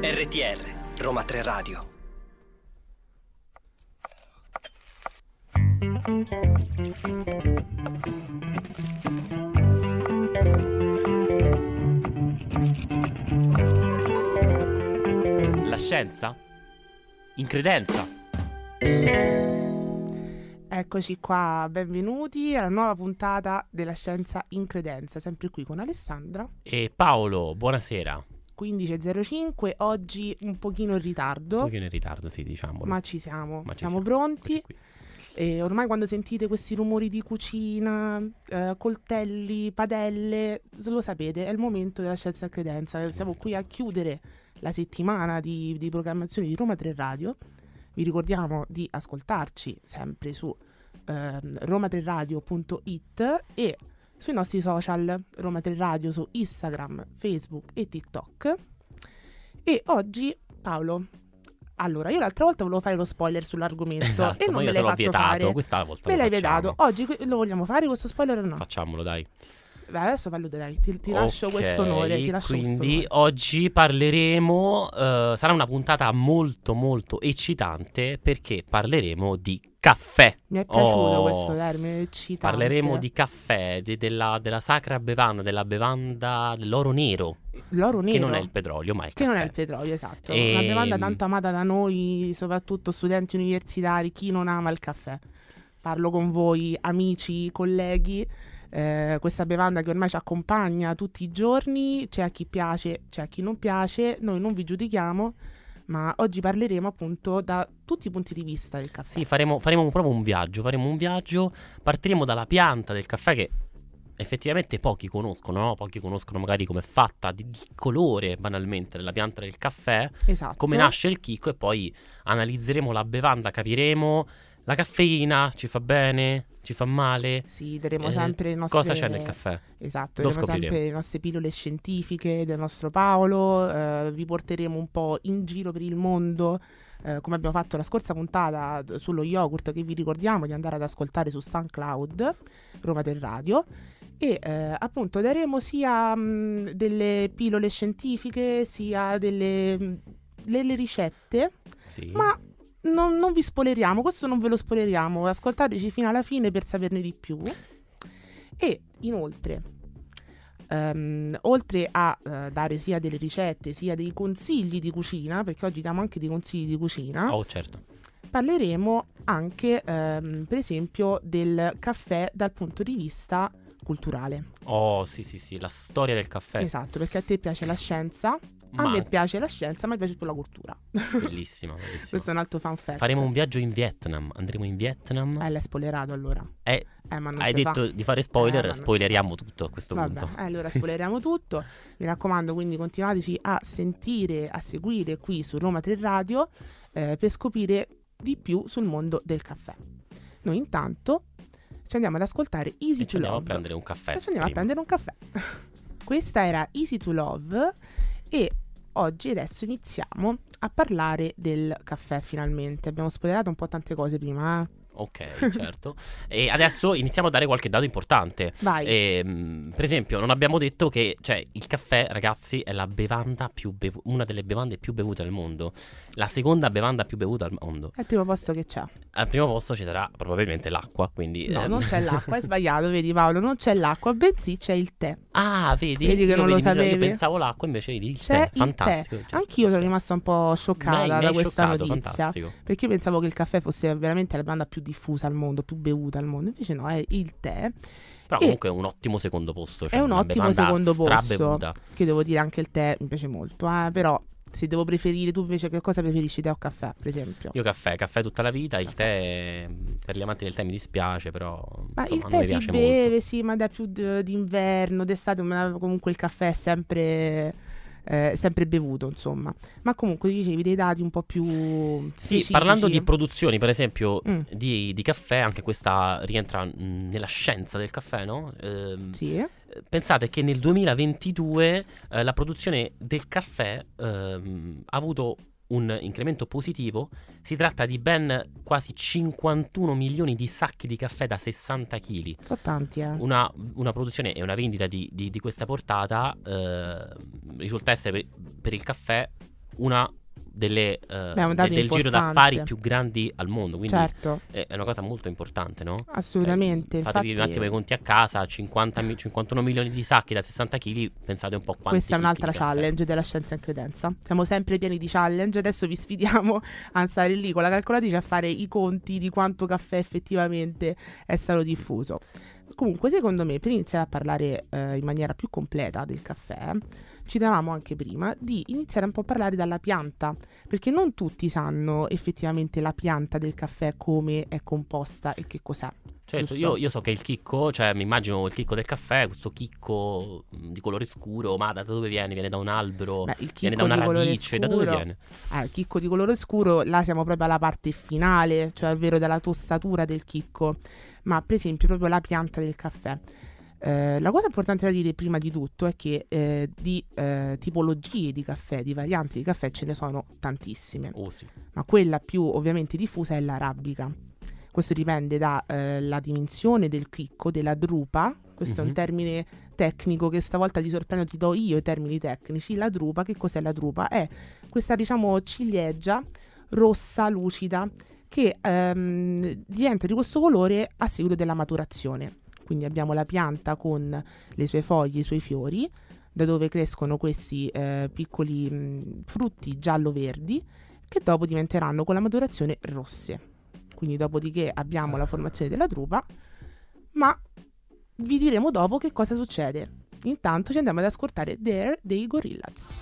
RTR, Roma 3 Radio. La scienza? In credenza? Eccoci qua, benvenuti alla nuova puntata della Scienza in Credenza, sempre qui con Alessandra. E Paolo, buonasera. 15.05, oggi un pochino in ritardo, Un pochino in ritardo, sì, diciamo. ma ci siamo, Ma ci siamo siamo, pronti. E ormai quando sentite questi rumori di cucina, eh, coltelli, padelle, lo sapete, è il momento della Scienza in Credenza. Siamo qui a chiudere la settimana di, di programmazione di Roma 3 Radio. Vi ricordiamo di ascoltarci sempre su ehm, roma3radio.it e sui nostri social Roma 3 Radio su Instagram, Facebook e TikTok. E oggi, Paolo, allora io l'altra volta volevo fare lo spoiler sull'argomento Esatto, e non me l'hai fatto vietato. fare. Questa volta Me l'hai facciamo. vietato. Oggi lo vogliamo fare questo spoiler o no? Facciamolo, dai. Beh, adesso fallo dai, ti, ti lascio Ok, questo onore, ti lascio questo Quindi onore. oggi parleremo, eh, sarà una puntata molto molto eccitante perché parleremo di caffè. Mi è piaciuto Oh. questo termine, eccitante. Parleremo di caffè, de- della, della sacra bevanda, della bevanda dell'oro nero, l'oro nero. che non è il petrolio, ma è il Che caffè. non è il petrolio, esatto. Ehm, Una bevanda tanto amata da noi, soprattutto studenti universitari, chi non ama il caffè. Parlo con voi, amici, colleghi. Eh, questa bevanda che ormai ci accompagna tutti i giorni, c'è a chi piace, c'è a chi non piace, noi non vi giudichiamo, ma oggi parleremo appunto da tutti i punti di vista del caffè. Sì, faremo, faremo proprio un viaggio, faremo un viaggio, partiremo dalla pianta del caffè che effettivamente pochi conoscono, no? Pochi conoscono magari come è fatta, di- il colore banalmente della pianta del caffè, esatto. come nasce il chicco e poi analizzeremo la bevanda, capiremo la caffeina, ci fa bene, ci fa male, Sì, daremo Eh, sempre le nostre... cosa c'è nel caffè. Esatto, Lo daremo scopriremo. sempre le nostre pillole scientifiche del nostro Paolo, eh, vi porteremo un po' in giro per il mondo, eh, come abbiamo fatto la scorsa puntata sullo yogurt che vi ricordiamo di andare ad ascoltare su SoundCloud, Roma del Radio. E eh, appunto daremo sia mh, delle pillole scientifiche sia delle, mh, delle ricette, Sì. ma non, non vi spoileriamo, questo non ve lo spoileriamo, ascoltateci fino alla fine per saperne di più. E inoltre, ehm, oltre a eh, dare sia delle ricette sia dei consigli di cucina, perché oggi diamo anche dei consigli di cucina, Oh, certo. parleremo anche, ehm, per esempio, del caffè dal punto di vista culturale. Oh, sì, sì, sì, la storia del caffè. Esatto, perché a te piace la scienza, a me piace la scienza, ma mi piace più la cultura. bellissima, bellissima. Questo è un altro fan fact. Faremo un viaggio in Vietnam, andremo in Vietnam. Eh, l'hai spoilerato allora. Eh, Eh, ma non hai si fa. detto di fare Eh, spoiler, si spoileriamo tutto a questo Vabbè, punto. eh, allora spoileriamo tutto. Mi raccomando, quindi continuateci a sentire, a seguire qui su Roma 3 Radio eh, per scoprire di più sul mondo del caffè. Noi intanto ci andiamo ad ascoltare Easy E to ci andiamo a Love. prendere un caffè. E ci andiamo a prima. prendere un caffè. Questa era Easy to Love e oggi adesso iniziamo a parlare del caffè finalmente. Abbiamo spoilerato un po' tante cose prima. eh. Ok, certo. e adesso iniziamo a dare qualche dato importante. Vai. Ehm, per esempio, non abbiamo detto che cioè, il caffè, ragazzi, è la bevanda più bevu- una delle bevande più bevute al mondo. La seconda bevanda più bevuta al mondo. È il primo posto che c'è. Al primo posto ci sarà probabilmente l'acqua. Quindi, No, ehm, non c'è l'acqua, hai sbagliato, vedi Paolo, non c'è l'acqua, bensì c'è il tè. Ah, vedi? Vedi che Io non lo vedi, mi- Io sapevi? pensavo l'acqua, invece vedi il C'è tè. il Fantastico. tè. certo, Anch'io sono rimasta un po' Mi scioccata hai- mi da hai questa scioccato, notizia. fantastico. Perché io pensavo che il caffè fosse veramente la bevanda più diffusa al mondo, più bevuta al mondo. Invece no, è il tè. Però E- comunque è un ottimo secondo posto. Cioè È un ottimo secondo posto. Che devo dire anche il tè mi piace molto. eh, Però se devo preferire, tu invece che cosa preferisci, tè o caffè, per esempio? Io caffè, caffè tutta la vita. Il tè, per gli amanti del tè mi dispiace, però. Ma insomma, il tè si beve, molto. sì, ma da più d'inverno, d'estate, ma comunque il caffè è sempre, eh, sempre bevuto, insomma. Ma comunque dicevi dei dati un po' più Sì, specifici. parlando di produzioni, per esempio, Mm. di, di caffè, anche questa rientra mh, nella scienza del caffè, no? Ehm, Sì? Pensate che nel 2022 eh, la produzione del caffè ehm, ha avuto un incremento positivo, si tratta di ben quasi 51 milioni di sacchi di caffè da 60 kg. Sono tanti, eh. Una, una produzione e una vendita di, di- di questa portata eh, risulta essere per, per il caffè una delle, eh, de- del giro d'affari più grandi al mondo. Quindi Certo, è una cosa molto importante, no? assolutamente. Eh, fatevi Infatti, un attimo i conti a casa, 50 mi- 51 milioni di sacchi da 60 kg, pensate un po' quanti Questa è un'altra challenge della scienza in credenza. Siamo sempre pieni di challenge. Adesso vi sfidiamo a stare lì con la calcolatrice a fare i conti di quanto caffè effettivamente è stato diffuso. Comunque, secondo me, per iniziare a parlare eh, in maniera più completa del caffè, ci davamo anche prima di iniziare un po' a parlare dalla pianta, perché non tutti sanno effettivamente la pianta del caffè come è composta e che cos'è. Certo, io, io so che il chicco, cioè mi immagino il chicco del caffè, questo chicco mh, di colore scuro, ma da dove viene? Viene da un albero, Beh, il viene chicco da una di colore radice, da dove scuro- viene? Ah, il chicco di colore scuro, là siamo proprio alla parte finale, cioè ovvero della tostatura del chicco, ma per esempio proprio la pianta del caffè. Eh, la cosa importante da dire prima di tutto è che eh, di eh, tipologie di caffè, di varianti di caffè ce ne sono tantissime, Oh sì. ma quella più ovviamente diffusa è l'arabica. Questo dipende dalla dimensione del chicco, della drupa, questo è un Mhm. termine tecnico che stavolta ti sorprendo, ti do io i termini tecnici. La drupa, che cos'è la drupa? È questa diciamo ciliegia rossa lucida che ehm, diventa di questo colore a seguito della maturazione. Quindi abbiamo la pianta con le sue foglie, i suoi fiori, da dove crescono questi eh, piccoli mh, frutti giallo-verdi che dopo diventeranno con la maturazione rosse. Quindi dopodiché abbiamo la formazione della drupa, ma vi diremo dopo che cosa succede. Intanto ci andiamo ad ascoltare Dare dei Gorillaz.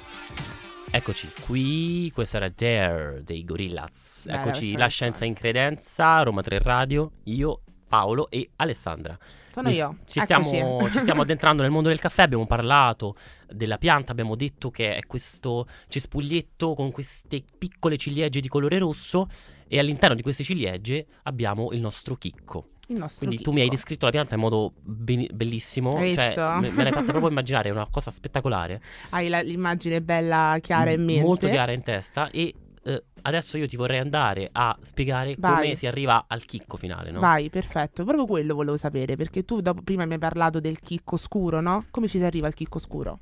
Eccoci qui, questo era Dare dei Gorillaz. Eccoci, questa la scienza in credenza, Roma 3 Radio, io, Paolo e Alessandra. Sono Noi io. Ci Eccoci. stiamo, ci stiamo addentrando nel mondo del caffè, abbiamo parlato della pianta, abbiamo detto che è questo cespuglietto con queste piccole ciliegie di colore rosso e all'interno di queste ciliegie abbiamo il nostro chicco. Il nostro Quindi tu chicco. mi hai descritto la pianta in modo beni- bellissimo, Hai cioè, visto? me, me l'hai fatta proprio immaginare, è una cosa spettacolare, Hai la- l'immagine bella chiara in mente. molto chiara in testa e eh, adesso io ti vorrei andare a spiegare Vai. come si arriva al chicco finale, no? Vai, perfetto. Proprio quello volevo sapere, perché tu dopo, prima mi hai parlato del chicco scuro, no? Come ci si arriva al chicco scuro?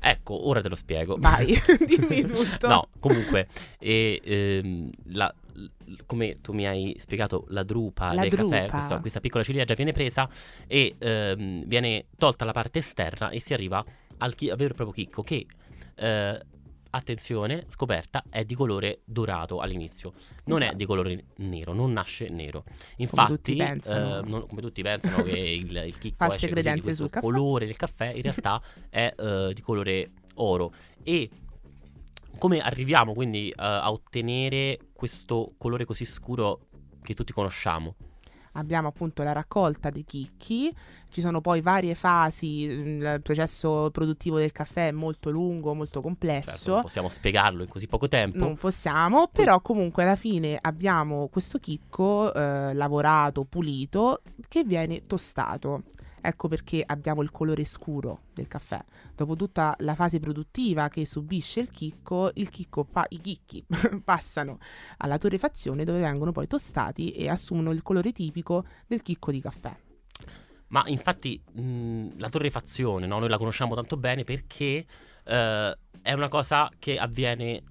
Ecco, ora te lo spiego. Vai, dimmi tutto. No, comunque, e, ehm, la- come tu mi hai spiegato, la drupa La del caffè, drupa. questa, questa piccola ciliegia viene presa e ehm, viene tolta la parte esterna e si arriva al, chi- al vero e proprio chicco che, eh, attenzione, scoperta, è di colore dorato all'inizio. Non è Esatto. di colore nero, non nasce nero. tutti Infatti, pensano. eh, non- come tutti pensano che il, il chicco False esce così di questo colore del caffè, in realtà è eh, di colore oro. E come arriviamo quindi eh, a ottenere questo colore così scuro che tutti conosciamo? Abbiamo appunto la raccolta dei chicchi, ci sono poi varie fasi, mm, il processo produttivo del caffè è molto lungo, molto complesso. Certo, non possiamo spiegarlo in così poco tempo. Non possiamo, però comunque alla fine abbiamo questo chicco eh, lavorato, pulito, che viene tostato. Ecco perché abbiamo il colore scuro del caffè. Dopo tutta la fase produttiva che subisce il chicco, il chicco pa- i chicchi passano alla torrefazione dove vengono poi tostati e assumono il colore tipico del chicco di caffè. Ma infatti mh, la torrefazione, no? noi la conosciamo tanto bene perché eh, è una cosa che avviene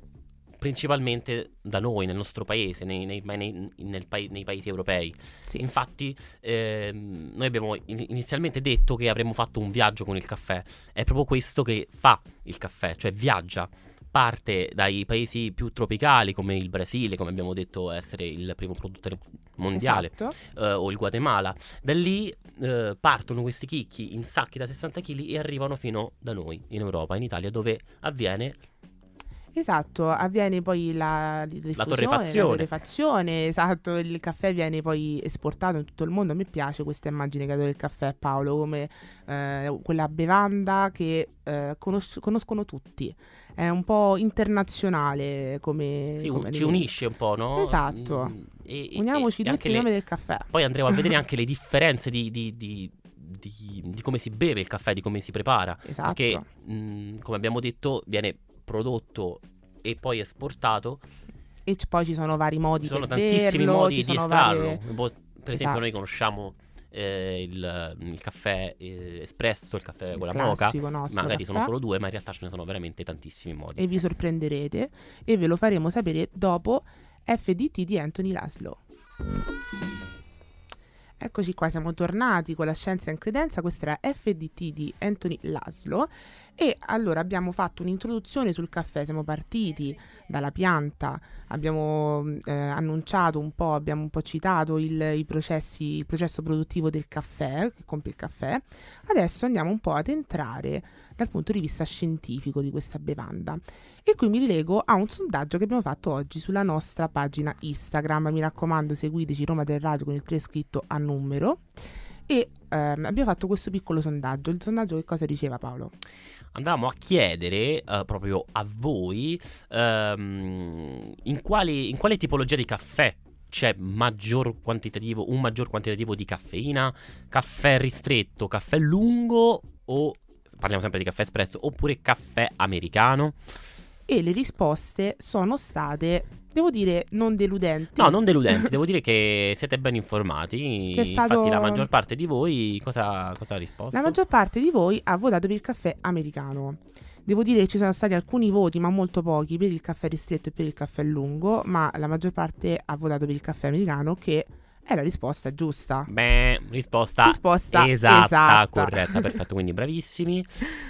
principalmente da noi, nel nostro paese, nei, nei- nei- nel pai- nei paesi europei. Sì. Infatti ehm, noi abbiamo in- inizialmente detto che avremmo fatto un viaggio con il caffè. È proprio questo che fa il caffè, cioè viaggia. Parte dai paesi più tropicali come il Brasile, come abbiamo detto essere il primo produttore mondiale, Esatto. eh, o il Guatemala. Da lì eh, partono questi chicchi in sacchi da 60 kg e arrivano fino da noi, in Europa, in Italia, dove avviene Esatto, avviene poi la, la torrefazione. torrefazione, esatto, il caffè viene poi esportato in tutto il mondo. A me piace questa immagine che ha del caffè, Paolo, come eh, quella bevanda che eh, conos- conoscono tutti. È un po' internazionale come... sì, come ci unisce un po', no? Esatto. Mm, e- Uniamoci e tutti anche in le- nome del caffè. Poi andremo a vedere anche le differenze di, di- di- di- di come si beve il caffè, di come si prepara. Esatto. Perché, mh, come abbiamo detto, viene prodotto e poi esportato. E c- poi ci sono vari modi Ci sono per tantissimi berlo, modi di sono estrarlo. varie- Per esempio, Esatto. noi conosciamo eh, il, il caffè eh, espresso, il caffè il con la moca. Magari sono caffè. solo due, ma in realtà ce ne sono veramente tantissimi modi. e vi sorprenderete e ve lo faremo sapere dopo FDT di Anthony Laszlo. Eccoci qua, siamo tornati con la scienza in credenza, questa era FDT di Anthony Laszlo e allora abbiamo fatto un'introduzione sul caffè, siamo partiti dalla pianta, abbiamo eh, annunciato un po', abbiamo un po' citato il, processi, il processo produttivo del caffè, che compie il caffè, adesso andiamo un po' ad entrare dal punto di vista scientifico di questa bevanda. E qui mi rilego a un sondaggio che abbiamo fatto oggi sulla nostra pagina Instagram. Mi raccomando, seguiteci Roma del Radio con il 3 scritto a numero. E ehm, abbiamo fatto questo piccolo sondaggio. Il sondaggio che cosa diceva Paolo? Andavamo a chiedere eh, proprio a voi ehm, in, quali- in quale tipologia di caffè c'è maggior un maggior quantitativo di caffeina, caffè ristretto, caffè lungo o parliamo sempre di caffè espresso oppure caffè americano? E le risposte sono state, devo dire, non deludenti. No, non deludenti, devo dire che siete ben informati. Che è stato- Infatti la maggior parte di voi cosa, cosa ha risposto? La maggior parte di voi ha votato per il caffè americano. Devo dire che ci sono stati alcuni voti, ma molto pochi, per il caffè ristretto e per il caffè lungo, ma la maggior parte ha votato per il caffè americano, che è la risposta giusta. Beh, risposta, Risposta esatta, esatta. corretta, perfetto, quindi bravissimi.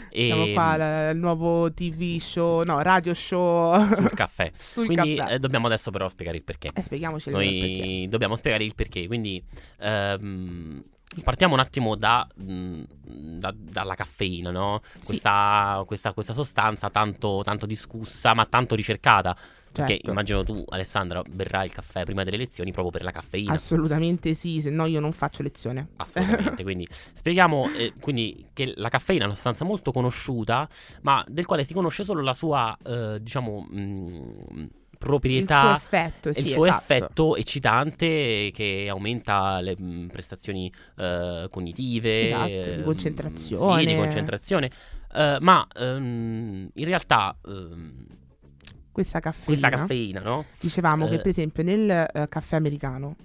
E Siamo qua al nuovo TV show, no, radio show sul caffè. sul quindi caffè. eh, dobbiamo adesso però spiegare il perché. E spieghiamoci il perché. Noi dobbiamo spiegare il perché, quindi ehm, partiamo un attimo da, mh, da- dalla caffeina, no? Sì. Questa, questa- questa sostanza tanto, tanto discussa, ma tanto ricercata. Perché Certo. immagino tu, Alessandra, berrai il caffè prima delle lezioni proprio per la caffeina. Assolutamente sì, se no io non faccio lezione. Assolutamente, quindi spieghiamo eh, quindi che la caffeina è una sostanza molto conosciuta, ma del quale si conosce solo la sua, eh, diciamo, mh, Il proprietà suo effetto, sì, il suo esatto. effetto eccitante che aumenta le mh, prestazioni eh, cognitive, Esatto, di ehm, concentrazione. sì, di concentrazione. eh, ma ehm, in realtà ehm, Questa caffeina, questa caffeina, no? dicevamo che eh, per esempio nel eh, caffè americano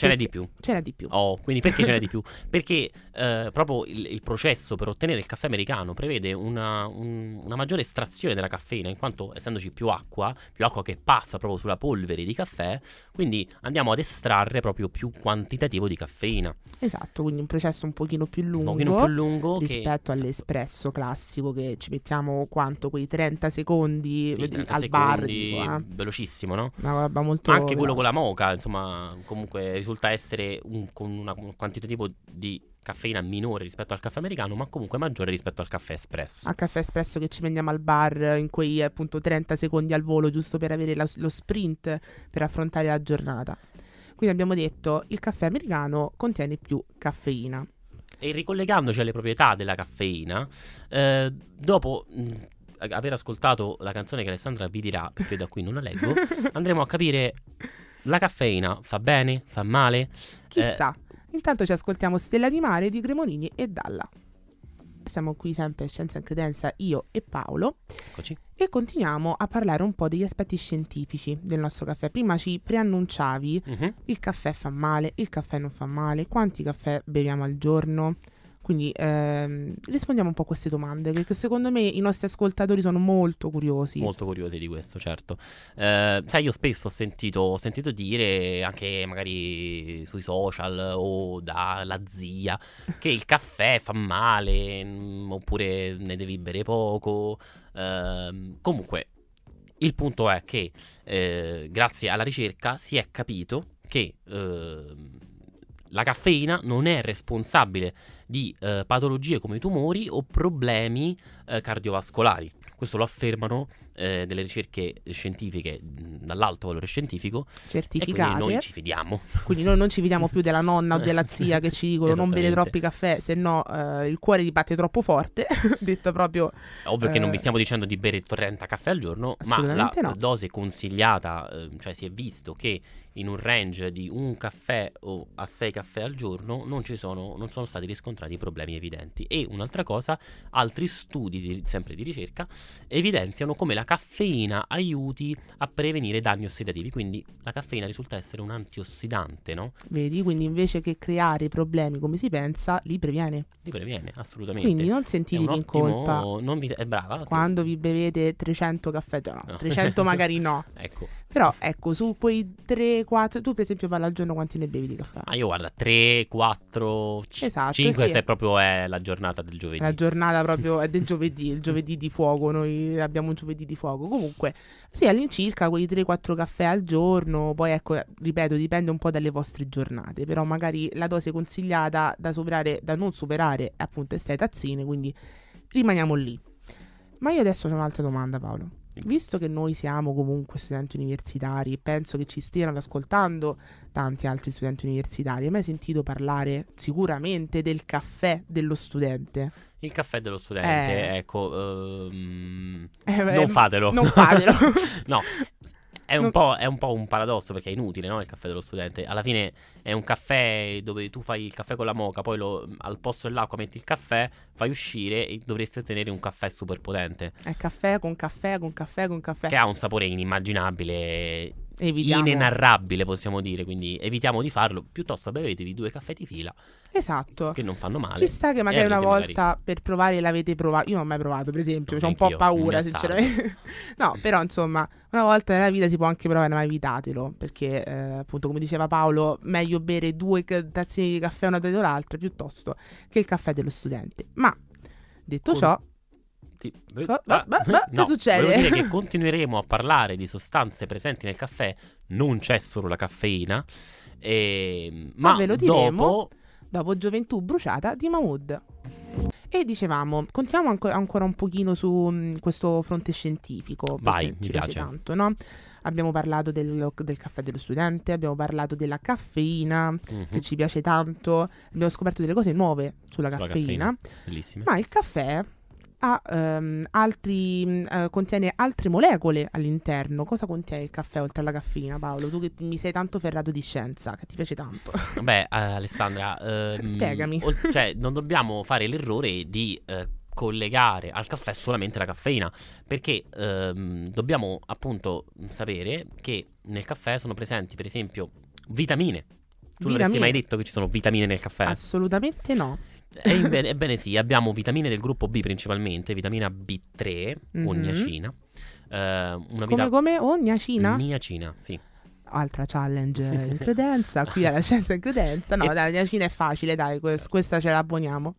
Ce n'è di più. ce n'è di più. Oh, quindi perché ce n'è di più? Perché eh, proprio il, il processo per ottenere il caffè americano prevede una, un- una maggiore estrazione della caffeina, in quanto essendoci più acqua, più acqua che passa proprio sulla polvere di caffè, quindi andiamo ad estrarre proprio più quantitativo di caffeina. Esatto, quindi un processo un pochino più Un lungo. pochino più lungo che... rispetto all'espresso classico che ci mettiamo quanto quei 30 secondi sì, di- 30 al bar secondi, tipo, eh. velocissimo, no? una roba molto Ma anche quello con veloce. la moca, insomma, comunque risulta essere un, con una- un quantitativo di caffeina minore rispetto al caffè americano, ma comunque maggiore rispetto al caffè espresso. a caffè espresso che ci prendiamo al bar in quei appunto 30 secondi al volo giusto per avere la- lo sprint per affrontare la giornata. Quindi abbiamo detto il caffè americano contiene più caffeina. E ricollegandoci alle proprietà della caffeina, eh, dopo mh, aver ascoltato la canzone che Alessandra vi dirà, perché da qui non la leggo, andremo a capire la caffeina fa bene, fa male. Chissà. Intanto ci ascoltiamo Stella di Mare di Cremonini e Dalla. Siamo qui sempre Scienza e Credenza, io e Paolo. Eccoci. E continuiamo a parlare un po' degli aspetti scientifici del nostro caffè. Prima ci preannunciavi Mhm. il caffè fa male, il caffè non fa male, quanti caffè beviamo al giorno? Quindi ehm, rispondiamo un po' a queste domande, perché secondo me i nostri ascoltatori sono molto curiosi. Molto curiosi di questo, certo. Eh, sai, io spesso ho sentito, ho sentito dire, anche magari sui social o dalla zia, che il caffè fa male, mm, oppure ne devi bere poco. Ehm, comunque, il punto è che eh, grazie alla ricerca si è capito che ehm, la caffeina non è responsabile di eh, patologie come i tumori o problemi eh, cardiovascolari. Questo lo affermano eh, delle ricerche scientifiche dall'alto valore scientifico e certificate. quindi noi ci fidiamo. Quindi noi non ci fidiamo più della nonna o della zia che ci dicono non bere troppi caffè, se no eh, il cuore ti batte troppo forte. Detto proprio Ovvio che non vi Eh, stiamo dicendo di bere 30 caffè al giorno, ma la no. dose consigliata, eh, cioè si è visto che in un range di un caffè o a 6 caffè al giorno non, ci sono, non sono stati riscontrati problemi evidenti. E un'altra cosa, altri studi, di- sempre di ricerca, evidenziano come la caffeina aiuti a prevenire danni ossidativi, quindi la caffeina risulta essere un antiossidante, no? Vedi, quindi invece che creare problemi come si pensa, li previene. Li previene, assolutamente. Quindi non sentitevi in ottimo- colpa non vi- è brava. quando vi bevete 300 caffè, no, No. 300 magari no. Ecco, Però ecco, su quei 3, 4, tu per esempio parla al giorno quanti ne bevi di caffè? ma io guarda 3, 4, Esatto, 5 sì. se proprio è la giornata del giovedì. La giornata proprio è del giovedì, il giovedì di fuoco, noi abbiamo un giovedì di fuoco. Comunque, sì, all'incirca quei 3-4 caffè al giorno, poi ecco, ripeto, dipende un po' dalle vostre giornate, però magari la dose consigliata da, superare, da non superare appunto è 6 tazzine, quindi rimaniamo lì. Ma io adesso ho un'altra domanda Paolo. Visto che noi siamo comunque studenti universitari e penso che ci stiano ascoltando tanti altri studenti universitari, hai mai sentito parlare sicuramente del caffè dello studente? Il caffè dello studente, Eh. ecco, ehm, Eh, non fatelo. Non fatelo. no, è un, Non- po', è un po' un paradosso perché è inutile, no? Il caffè dello studente. Alla fine è un caffè dove tu fai il caffè con la moca, poi lo- al posto dell'acqua metti il caffè, fai uscire e dovresti ottenere un caffè super potente. È caffè con caffè con caffè con caffè. Che ha un sapore inimmaginabile, Evitiamo. inenarrabile, possiamo dire. Quindi evitiamo di farlo. Piuttosto bevetevi due caffè di fila Esatto. che non fanno male. Ci sta che magari una volta per provare l'avete provato. Io non ho mai provato, per esempio. Ho un po' paura, sinceramente. no, però insomma, una volta nella vita si può anche provare, ma evitatelo. Perché, eh, appunto, come diceva Paolo, meglio bere due tazzine di caffè una dietro l'altra piuttosto che il caffè dello studente. Ma detto ciò, Ti- Co- ba- ba- ba- che no, succede? Volevo dire che continueremo a parlare di sostanze presenti nel caffè. Non c'è solo la caffeina. ehm, ma Ma ve lo diremo. dopo dopo Gioventù bruciata di Mahmood. E dicevamo, contiamo anco- ancora un pochino su mh, questo fronte scientifico. Vai, ci mi piace tanto, no? Abbiamo parlato del, del caffè dello studente, abbiamo parlato della caffeina, Mhm, che ci piace tanto, abbiamo scoperto delle cose nuove sulla Sulla caffeina, bellissime. ma il caffè ha, ehm, altri, mh, eh, contiene altre molecole all'interno. Cosa contiene il caffè oltre alla caffeina, Paolo? Tu che mi sei tanto ferrato di scienza, che ti piace tanto. Beh, eh, Alessandra, ehm, Spiegami. ol- cioè, non dobbiamo fare l'errore di eh, collegare al caffè solamente la caffeina, perché ehm, dobbiamo appunto sapere che nel caffè sono presenti, per esempio, vitamine. Tu non avresti mai detto che ci sono vitamine nel caffè? Assolutamente no. Inbe- Ebbene sì, abbiamo vitamine del gruppo B principalmente, vitamina B3 o Mhm. niacina. eh, una Come, vita- come? Oh, niacina? Niacina, sì. Altra challenge in credenza. Qui alla scienza in credenza. No, E- dai, la niacina è facile, dai, quest- questa ce la abboniamo.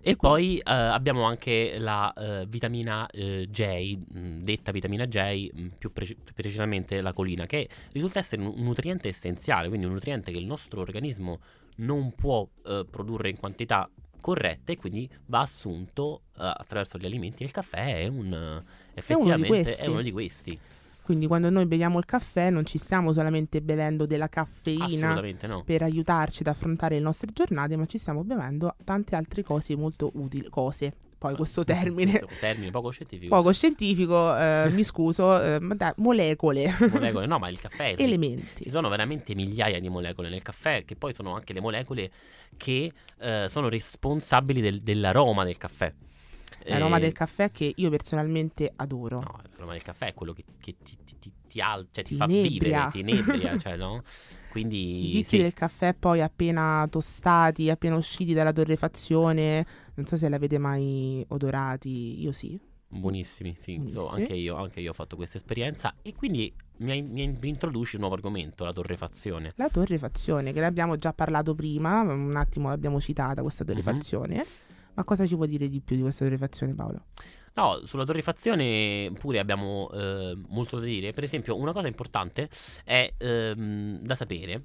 E poi eh, abbiamo anche la eh, vitamina eh, J, mh, detta vitamina J, mh, più preci- più precisamente la colina, che risulta essere un nutriente essenziale, quindi un nutriente che il nostro organismo non può produrre in quantità corrette e quindi va assunto eh, attraverso gli alimenti e il caffè è un eh, effettivamente questi. è uno di questi. Quindi quando noi beviamo il caffè non ci stiamo solamente bevendo della caffeina no. per aiutarci ad affrontare le nostre giornate, ma ci stiamo bevendo tante altre cose molto utili. Cose. Poi questo termine Questo termine poco scientifico. poco scientifico, eh, mi scuso, eh, ma dai, molecole, Molecole, no, ma il caffè elementi. Ci sono veramente migliaia di molecole nel caffè, che poi sono anche le molecole che eh, sono responsabili del- dell'aroma del caffè. L'aroma Eh, del caffè che io personalmente adoro. No, l'aroma del caffè è quello che, che ti, ti, ti, ti al- cioè, ti fa vivere, ti inebria, cioè, no? I Quindi chicchi sì, del caffè poi appena tostati, appena usciti dalla torrefazione, non so se l'avete mai odorati, io sì. buonissimi, sì, so, Buonissimi. anche, io, anche io ho fatto questa esperienza e quindi mi, mi, mi introduci un nuovo argomento, la torrefazione. La torrefazione, che ne abbiamo già parlato prima, un attimo l'abbiamo citata questa torrefazione. Ma cosa ci può dire di più di questa torrefazione Paolo? No, sulla torrefazione pure abbiamo eh, molto da dire. Per esempio, una cosa importante è ehm, da sapere.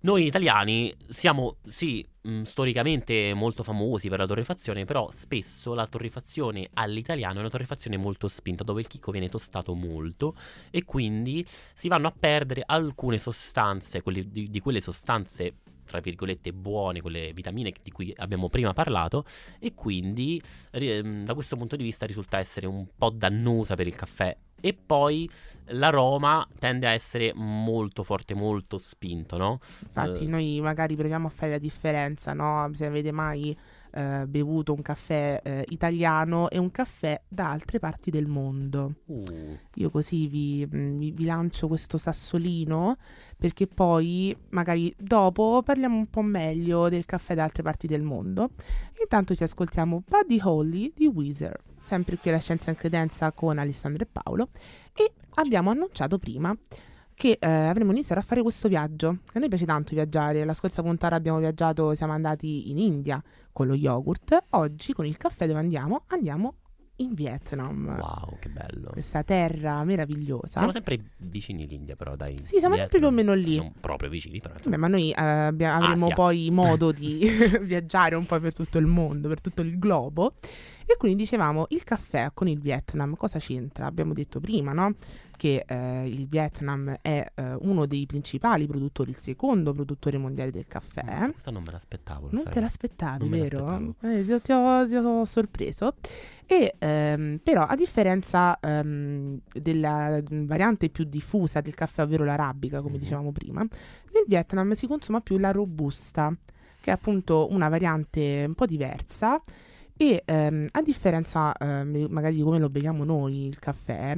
Noi italiani siamo, sì, mh, storicamente molto famosi per la torrefazione, però spesso la torrefazione all'italiano è una torrefazione molto spinta, dove il chicco viene tostato molto e quindi si vanno a perdere alcune sostanze, quelle- di, di quelle sostanze, tra virgolette, buone, quelle vitamine di cui abbiamo prima parlato, e quindi ri- ehm, da questo punto di vista risulta essere un po' dannosa per il caffè. E poi l'aroma tende a essere molto forte, molto spinto, no? Infatti Eh. noi magari proviamo a fare la differenza, no? Se avete mai eh, bevuto un caffè eh, italiano e un caffè da altre parti del mondo. Uh, Io così vi, mm, vi- vi lancio questo sassolino perché poi magari dopo parliamo un po' meglio del caffè da altre parti del mondo. Intanto ci ascoltiamo Buddy Holly di Weezer, sempre qui alla Scienza in Credenza con Alessandro e Paolo e abbiamo annunciato prima che eh, avremmo iniziato a fare questo viaggio. A noi piace tanto viaggiare, la scorsa puntata abbiamo viaggiato, siamo andati in India con lo yogurt, oggi con il caffè dove andiamo? Andiamo in Vietnam wow, che bello. questa terra meravigliosa. Siamo sempre vicini l'India, però, dai. Sì, siamo sempre più o meno lì. Non proprio vicini, però. Vabbè, ma noi eh, abbia- avremo Asia. poi modo di viaggiare un po' per tutto il mondo, per tutto il globo. E quindi dicevamo il caffè con il Vietnam, cosa c'entra? Abbiamo detto prima, no? Che eh, il Vietnam è eh, uno dei principali produttori, il secondo produttore mondiale del caffè. Questa non me l'aspettavo. Non sai. te l'aspettavi, Non vero? Eh, ti, ho- ti ho, sorpreso. E ehm, però, a differenza ehm, della variante più diffusa del caffè, ovvero l'arabica, come Mhm. dicevamo prima, nel Vietnam si consuma più la robusta, che è appunto una variante un po' diversa. E ehm, a differenza ehm, magari di come lo beviamo noi il caffè,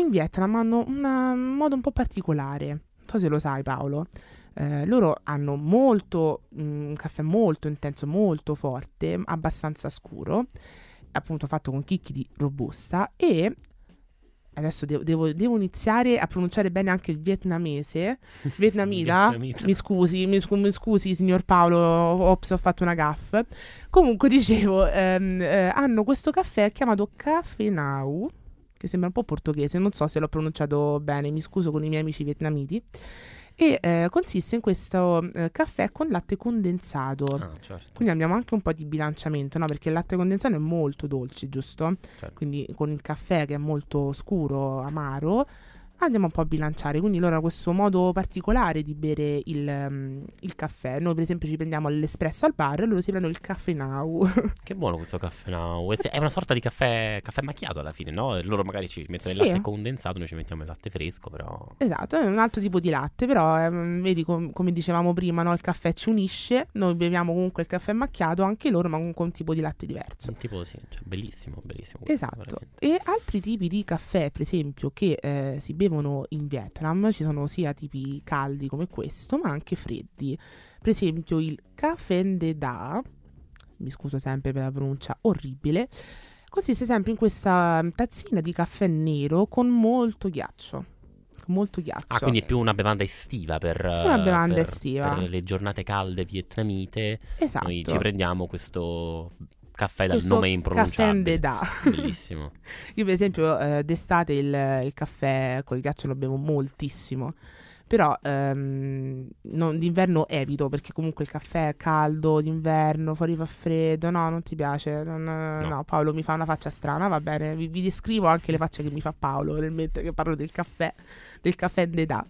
in Vietnam hanno una- un modo un po' particolare. Non so se lo sai, Paolo. Eh, loro hanno molto mm, un caffè molto intenso, molto forte, abbastanza scuro, appunto fatto con chicchi di robusta e adesso devo, devo- devo iniziare a pronunciare bene anche il vietnamese. Vietnamita, Vietnamita. mi scusi, mi, scu- mi scusi signor Paolo, ops, ho fatto una gaffa. Comunque dicevo, ehm, eh, hanno questo caffè chiamato Caffè Now, che sembra un po' portoghese, non so se l'ho pronunciato bene, mi scuso con i miei amici vietnamiti. E eh, consiste in questo eh, caffè con latte condensato. Ah, certo. Quindi abbiamo anche un po' di bilanciamento, no? Perché il latte condensato è molto dolce, giusto? certo. Quindi con il caffè che è molto scuro, amaro, andiamo un po' a bilanciare. Quindi loro hanno questo modo particolare di bere il, mm, il caffè. Noi per esempio ci prendiamo l'espresso al bar e loro si prendono il caffè now. Che buono questo caffè now. Questo È una sorta di caffè, caffè macchiato alla fine, no? Loro magari ci mettono il Sì. latte condensato, noi ci mettiamo il latte fresco, però. esatto, è un altro tipo di latte, però ehm, vedi com- come dicevamo prima, no? il caffè ci unisce, noi beviamo comunque il caffè macchiato, anche loro, ma con un tipo di latte diverso. Un tipo sì, cioè, bellissimo, bellissimo. questo, Esatto. veramente. E altri tipi di caffè, per esempio, che eh, si bevono in Vietnam, ci sono sia tipi caldi come questo, ma anche freddi. Per esempio il Café de Da, mi scuso sempre per la pronuncia orribile, consiste sempre in questa tazzina di caffè nero con molto ghiaccio. Con molto ghiaccio. Ah, quindi è più una bevanda estiva per. Una eh, bevanda per- estiva. Per le giornate calde vietnamite. esatto. Noi ci prendiamo questo caffè dal nome impronunciabile. Da. Bellissimo. Io per esempio eh, d'estate il, il caffè col ghiaccio lo bevo moltissimo, però ehm, non- d'inverno evito perché comunque il caffè è caldo d'inverno, fuori fa freddo, no non ti piace, non- no. Paolo mi fa una faccia strana, va bene, vi, vi descrivo anche le facce che mi fa Paolo nel mentre che parlo del caffè, del caffè d'età.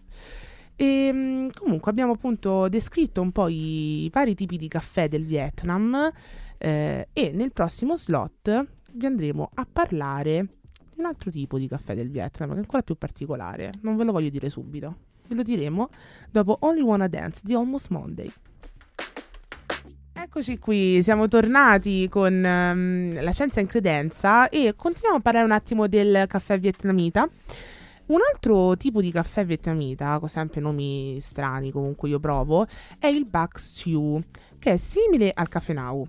E mm, comunque abbiamo appunto descritto un po' i vari tipi di caffè del Vietnam eh, e nel prossimo slot vi andremo a parlare di un altro tipo di caffè del Vietnam che è ancora più particolare. Non ve lo voglio dire subito, ve lo diremo dopo Only Wanna Dance di Almost Monday. Eccoci qui, siamo tornati con ehm, la scienza in credenza e continuiamo a parlare un attimo del caffè vietnamita. Un altro tipo di caffè vietnamita, con sempre nomi strani comunque io provo, è il Bak Stew, che è simile al caffè Now.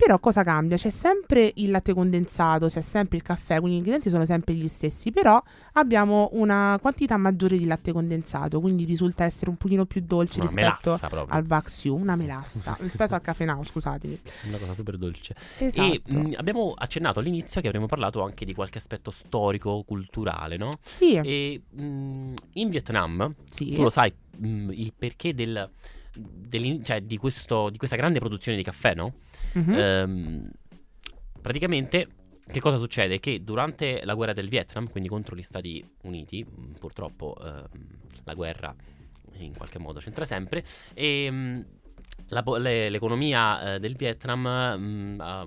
Però cosa cambia? C'è sempre il latte condensato, c'è sempre il caffè, quindi gli ingredienti sono sempre gli stessi, però abbiamo una quantità maggiore di latte condensato, quindi risulta essere un pochino più dolce Una rispetto al Stew, una melassa, rispetto al caffè Now, scusatemi. Una cosa super dolce. Esatto. E mh, abbiamo accennato all'inizio che avremmo parlato anche di qualche aspetto storico, culturale, no? sì, E mh, in Vietnam, sì. tu lo sai mh, il perché del, cioè, di, questo, di questa grande produzione di caffè, no? Mhm. Ehm, praticamente, che cosa succede? Che durante la guerra del Vietnam, quindi contro gli Stati Uniti, mh, purtroppo ehm, la guerra in qualche modo c'entra sempre, e mh, la le- l'economia eh, del Vietnam mh, ah,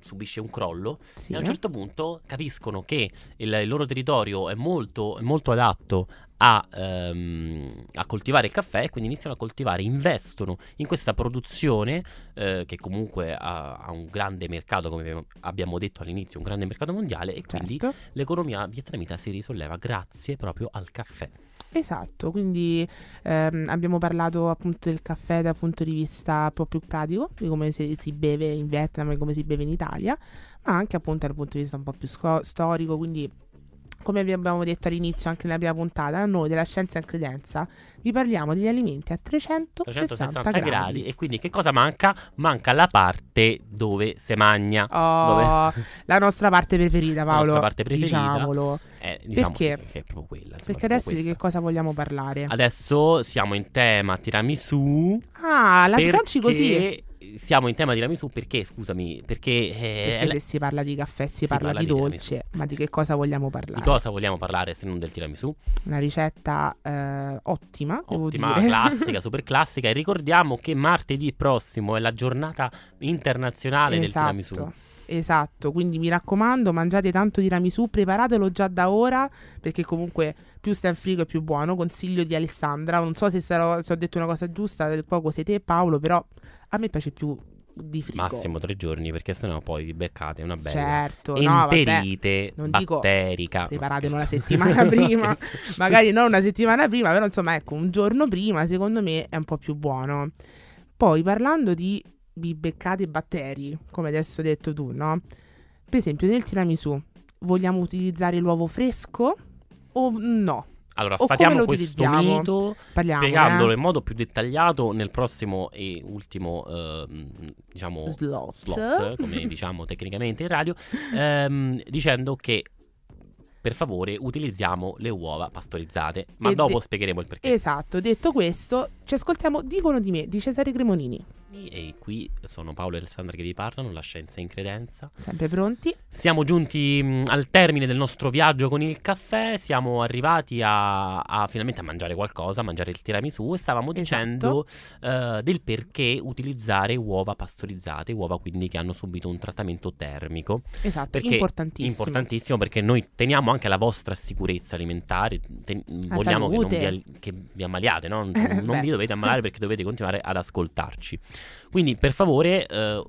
subisce un crollo Sì. e a un certo punto capiscono che il, il loro territorio è molto, è molto adatto a, ehm, a coltivare il caffè e quindi iniziano a coltivare, investono in questa produzione eh, che comunque ha, ha un grande mercato, come abbiamo- detto all'inizio, un grande mercato mondiale e quindi Certo. l'economia vietnamita si risolleva grazie proprio al caffè. Esatto, quindi ehm, abbiamo parlato appunto del caffè dal punto di vista un po' più pratico, di come si, si beve in Vietnam e come si beve in Italia, ma anche appunto dal punto di vista un po' più sco- storico, quindi come vi abbiamo detto all'inizio anche nella prima puntata, noi della scienza e credenza vi parliamo degli alimenti a 360, 360 gradi. gradi. E quindi che cosa manca? Manca la parte dove si magna. Oh, Dove- la nostra parte preferita, La Paolo. nostra parte preferita. Diciamolo. Eh, diciamo Perché? sì, è proprio quella. insomma, Perché adesso di che cosa vogliamo parlare? Adesso siamo in tema tiramisù. Ah, la sganci così. Siamo in tema tiramisù perché, scusami, perché, eh, Perché se si parla di caffè si, si parla, parla di di dolce, ma di che cosa vogliamo di parlare? cosa vogliamo parlare se non del tiramisù? Una ricetta eh, ottima, Ottima, classica, super classica. E ricordiamo che martedì prossimo è la giornata internazionale del tiramisù. Esatto. Quindi mi raccomando, mangiate tanto tiramisù, preparatelo già da ora, perché comunque più sta in frigo è più buono. Consiglio di Alessandra, non so se, sarò, se ho detto una cosa giusta, del poco sei te Paolo, però a me piace più di frigo. Massimo tre giorni perché sennò poi vi beccate una bella Certo, no, vabbè. enterite non dico batterica. preparatelo No, una scherzo. settimana prima, magari non una settimana prima, però insomma ecco un giorno prima secondo me è un po' più buono. Poi parlando di, di beccate batteri, come adesso hai detto tu, no? Per esempio nel tiramisù vogliamo utilizzare l'uovo fresco o no? Allora, O sfatiamo questo mito Parliamo, spiegandolo eh? in modo più dettagliato nel prossimo e ultimo, ehm, diciamo, Slot. slot, come diciamo tecnicamente in radio, ehm, dicendo che per favore utilizziamo le uova pastorizzate, ma E dopo de- spiegheremo il perché. Esatto, detto questo, ci ascoltiamo Dicono di me di Cesare Cremonini. E qui sono Paolo e Alessandra che vi parlano, la scienza in credenza. Sempre pronti? Siamo giunti mh, al termine del nostro viaggio con il caffè, siamo arrivati a, a finalmente a mangiare qualcosa, a mangiare il tiramisù e stavamo Esatto. dicendo eh, del perché utilizzare uova pastorizzate, uova quindi che hanno subito un trattamento termico. Esatto, Perché importantissimo. Importantissimo perché noi teniamo anche alla vostra sicurezza alimentare, ten- vogliamo che, non vi, al- che vi ammaliate, no? non, Eh, non beh. vi dovete ammalare perché dovete continuare ad ascoltarci. Quindi per favore, eh,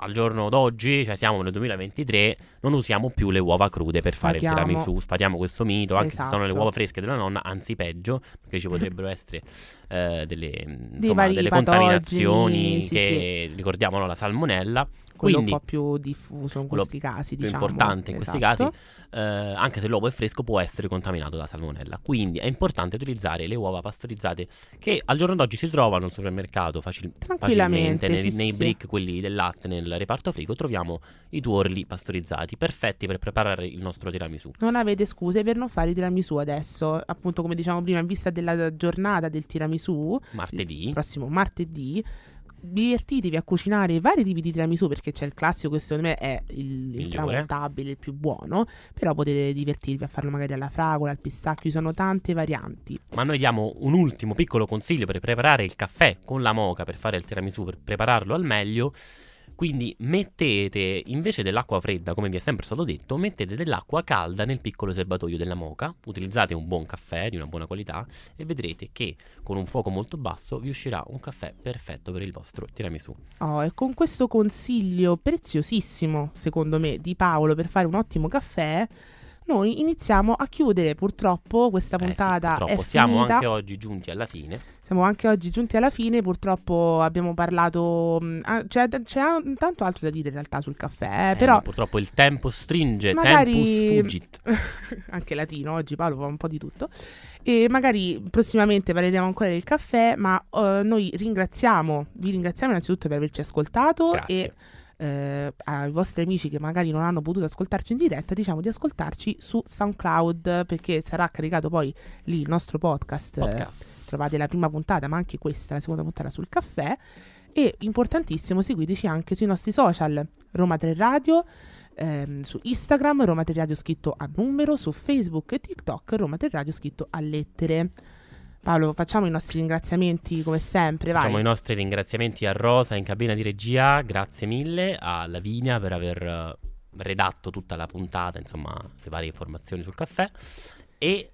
al giorno d'oggi, cioè siamo nel 2023, non usiamo più le uova crude per fare il Sfatiamo. tiramisù, sfatiamo questo mito, anche se sono le Esatto. uova fresche della nonna, anzi peggio, perché ci potrebbero essere eh, delle, insomma, delle contaminazioni sì, che ricordiamo no, la salmonella. Quello Quindi, un po' più diffuso in questi casi, più diciamo. importante in questi Esatto. casi, eh, anche se l'uovo è fresco, può essere contaminato da salmonella. Quindi è importante utilizzare le uova pastorizzate che al giorno d'oggi si trovano al supermercato facil- facilmente, nei, sì, nei sì. brick, quelli del latte, nel reparto frigo, troviamo i tuorli pastorizzati, perfetti per preparare il nostro tiramisù. Non avete scuse per non fare i tiramisù adesso. Appunto, come diciamo prima, in vista della giornata del tiramisù, Martedì. il prossimo martedì, divertitevi a cucinare vari tipi di tiramisù perché c'è il classico che secondo me è il Migliore. intramontabile, il più buono. Però potete divertirvi a farlo magari alla fragola, al pistacchio, ci sono tante varianti. Ma noi diamo un ultimo piccolo consiglio per preparare il caffè con la moca per fare il tiramisù, per prepararlo al meglio. Quindi mettete, invece dell'acqua fredda, come vi è sempre stato detto, mettete dell'acqua calda nel piccolo serbatoio della moca, utilizzate un buon caffè di una buona qualità e vedrete che con un fuoco molto basso vi uscirà un caffè perfetto per il vostro tiramisù. Oh, e con questo consiglio preziosissimo, secondo me, di Paolo per fare un ottimo caffè, noi iniziamo a chiudere. Purtroppo questa Eh sì, puntata purtroppo è siamo anche oggi giunti alla fine. Siamo anche oggi giunti alla fine, purtroppo abbiamo parlato... ah, c'è, c'è an- tanto altro da dire in realtà sul caffè, Eh, però purtroppo il tempo stringe, magari- tempus fugit. anche latino oggi Paolo fa un po' di tutto. E magari prossimamente parleremo ancora del caffè, ma eh, noi ringraziamo, vi ringraziamo innanzitutto per averci ascoltato Grazie. e eh, ai vostri amici che magari non hanno potuto ascoltarci in diretta, diciamo di ascoltarci su SoundCloud perché sarà caricato poi lì il nostro podcast. eh, Podcast. trovate la prima puntata, ma anche questa, la seconda puntata sul caffè. E importantissimo, seguiteci anche sui nostri social, Roma 3 Radio, ehm, su Instagram, Roma 3 Radio scritto a numero, su Facebook e TikTok, Roma 3 Radio scritto a lettere. Paolo, facciamo i nostri ringraziamenti come sempre, vai. Facciamo i nostri ringraziamenti a Rosa in cabina di regia, grazie mille, a Lavinia per aver eh, redatto tutta la puntata, insomma, le varie informazioni sul caffè e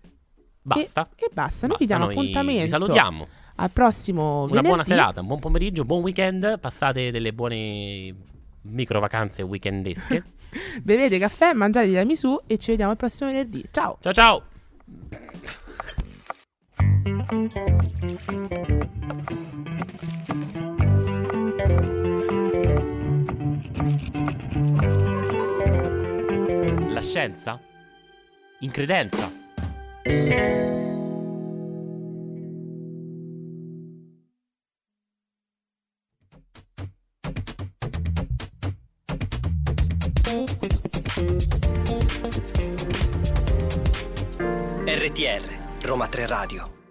Basta. E, e basta, noi Basta, vi diamo noi appuntamento. Vi salutiamo. Al prossimo Una venerdì. buona serata, un buon pomeriggio, buon weekend. Passate delle buone micro vacanze weekendesche. Bevete caffè, mangiate tiramisù e ci vediamo il prossimo venerdì. Ciao! ciao ciao. La scienza? In credenza? RTR, Roma 3 Radio.